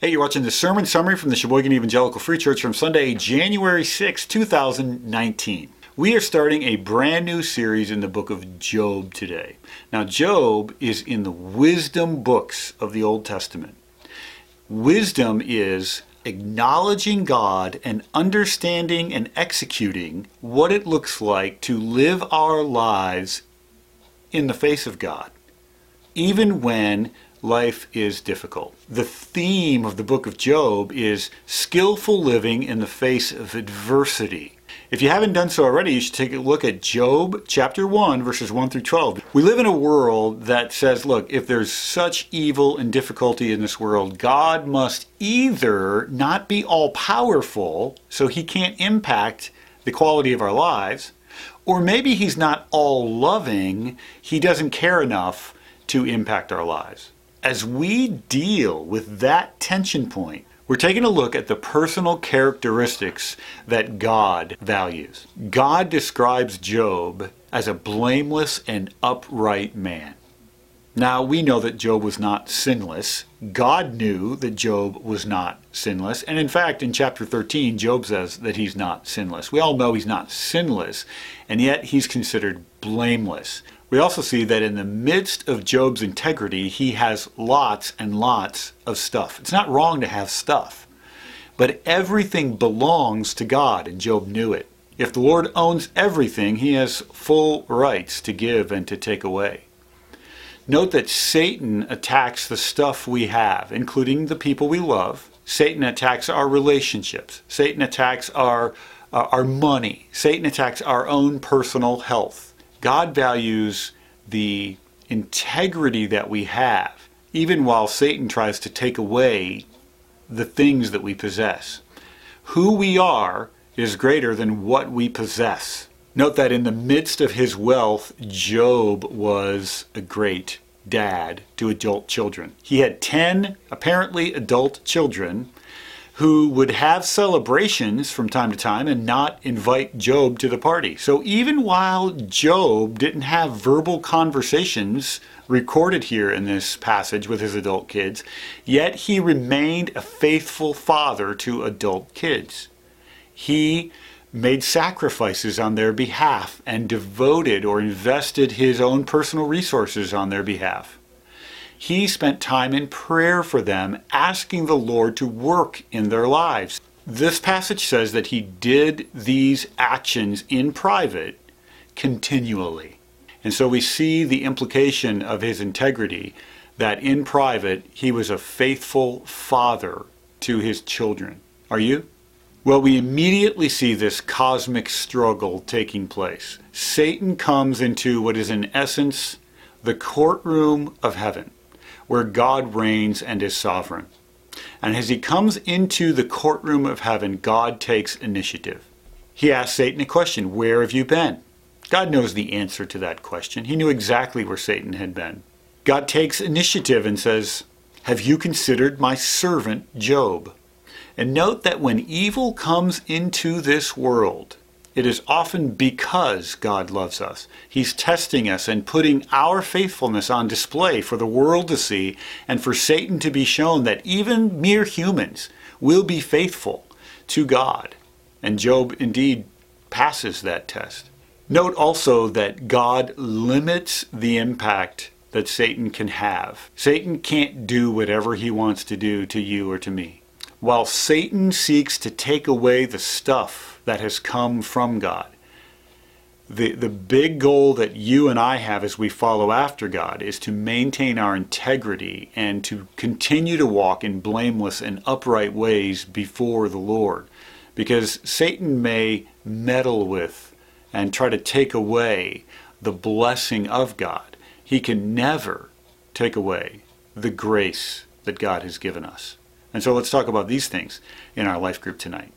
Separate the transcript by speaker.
Speaker 1: Hey, you're watching the sermon summary from the Sheboygan Evangelical Free Church from Sunday, January 6, 2019. We are starting a brand new series in the book of Job today. Now, Job is in the wisdom books of the Old Testament. Wisdom is acknowledging God and understanding and executing what it looks like to live our lives in the face of God, even when life is difficult. The theme of the book of Job is skillful living in the face of adversity. If you haven't done so already, you should take a look at Job chapter 1, verses 1 through 12. We live in a world that says, look, if there's such evil and difficulty in this world, God must either not be all powerful, so he can't impact the quality of our lives, or maybe he's not all loving, he doesn't care enough to impact our lives as we deal with that tension point, we're taking a look at the personal characteristics that God values. God describes Job as a blameless and upright man. Now, we know that Job was not sinless. God knew that Job was not sinless. And in fact, in chapter 13, Job says that he's not sinless. We all know he's not sinless, and yet he's considered blameless. We also see that in the midst of Job's integrity, he has lots and lots of stuff. It's not wrong to have stuff, but everything belongs to God, and Job knew it. If the Lord owns everything, he has full rights to give and to take away. Note that Satan attacks the stuff we have, including the people we love. Satan attacks our relationships. Satan attacks our, uh, our money. Satan attacks our own personal health. God values the integrity that we have, even while Satan tries to take away the things that we possess. Who we are is greater than what we possess. Note that in the midst of his wealth, Job was a great dad to adult children. He had 10 apparently adult children who would have celebrations from time to time and not invite Job to the party. So even while Job didn't have verbal conversations recorded here in this passage with his adult kids, yet he remained a faithful father to adult kids. He made sacrifices on their behalf and devoted or invested his own personal resources on their behalf he spent time in prayer for them, asking the Lord to work in their lives. This passage says that he did these actions in private continually. And so we see the implication of his integrity that in private he was a faithful father to his children. Are you? Well, we immediately see this cosmic struggle taking place. Satan comes into what is, in essence, the courtroom of heaven where God reigns and is sovereign. And as he comes into the courtroom of heaven, God takes initiative. He asks Satan a question Where have you been? God knows the answer to that question. He knew exactly where Satan had been. God takes initiative and says, Have you considered my servant Job? And note that when evil comes into this world, it is often because God loves us. He's testing us and putting our faithfulness on display for the world to see and for Satan to be shown that even mere humans will be faithful to God. And Job indeed passes that test. Note also that God limits the impact that Satan can have. Satan can't do whatever he wants to do to you or to me. While Satan seeks to take away the stuff that has come from God. The, the big goal that you and I have as we follow after God is to maintain our integrity and to continue to walk in blameless and upright ways before the Lord. Because Satan may meddle with and try to take away the blessing of God. He can never take away the grace that God has given us. And so let's talk about these things in our life group tonight.